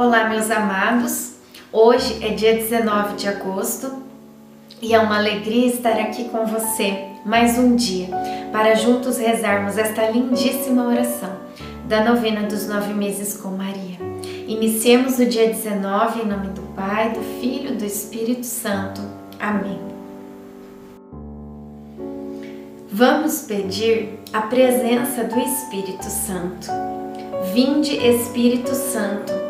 Olá, meus amados. Hoje é dia 19 de agosto e é uma alegria estar aqui com você mais um dia para juntos rezarmos esta lindíssima oração da novena dos nove meses com Maria. Iniciemos o dia 19 em nome do Pai, do Filho e do Espírito Santo. Amém. Vamos pedir a presença do Espírito Santo. Vinde, Espírito Santo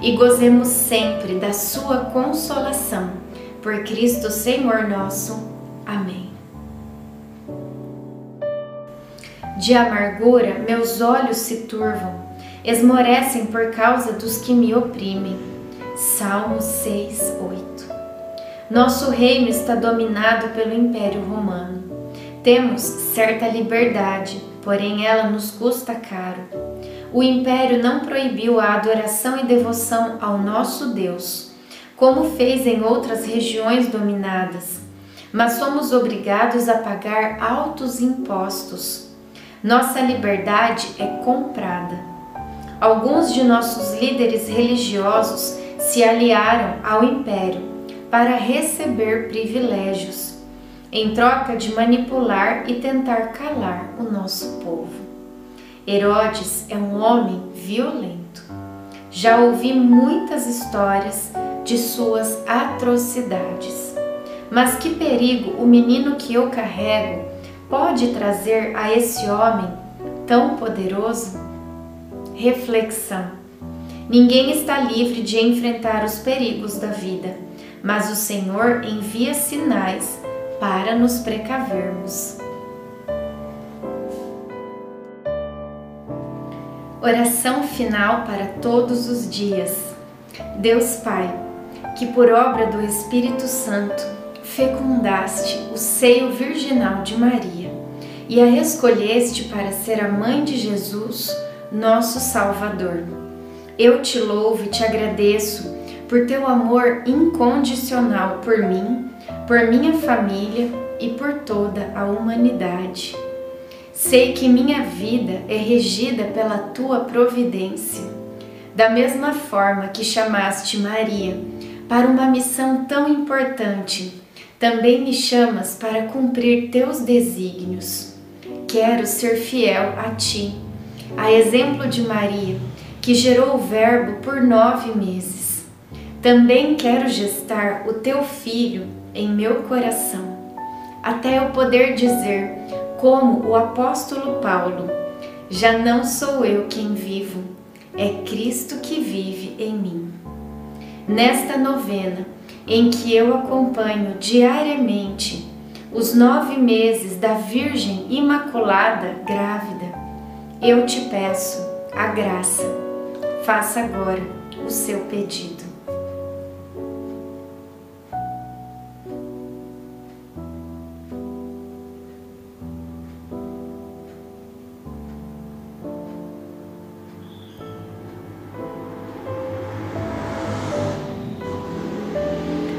e gozemos sempre da Sua consolação. Por Cristo Senhor nosso. Amém. De amargura meus olhos se turvam, esmorecem por causa dos que me oprimem. Salmo 6, 8. Nosso reino está dominado pelo Império Romano. Temos certa liberdade, porém ela nos custa caro o império não proibiu a adoração e devoção ao nosso Deus, como fez em outras regiões dominadas, mas somos obrigados a pagar altos impostos. Nossa liberdade é comprada. Alguns de nossos líderes religiosos se aliaram ao império para receber privilégios, em troca de manipular e tentar calar o nosso povo. Herodes é um homem violento. Já ouvi muitas histórias de suas atrocidades. Mas que perigo o menino que eu carrego pode trazer a esse homem tão poderoso? Reflexão. Ninguém está livre de enfrentar os perigos da vida, mas o Senhor envia sinais para nos precavermos. Oração final para todos os dias. Deus Pai, que por obra do Espírito Santo fecundaste o seio virginal de Maria e a escolheste para ser a mãe de Jesus, nosso Salvador. Eu te louvo e te agradeço por teu amor incondicional por mim, por minha família e por toda a humanidade. Sei que minha vida é regida pela tua providência. Da mesma forma que chamaste Maria para uma missão tão importante, também me chamas para cumprir teus desígnios. Quero ser fiel a ti, a exemplo de Maria, que gerou o Verbo por nove meses. Também quero gestar o teu filho em meu coração, até eu poder dizer como o apóstolo Paulo: Já não sou eu quem vivo, é Cristo que vive em mim. Nesta novena, em que eu acompanho diariamente os nove meses da Virgem Imaculada grávida, eu te peço a graça. Faça agora o seu pedido.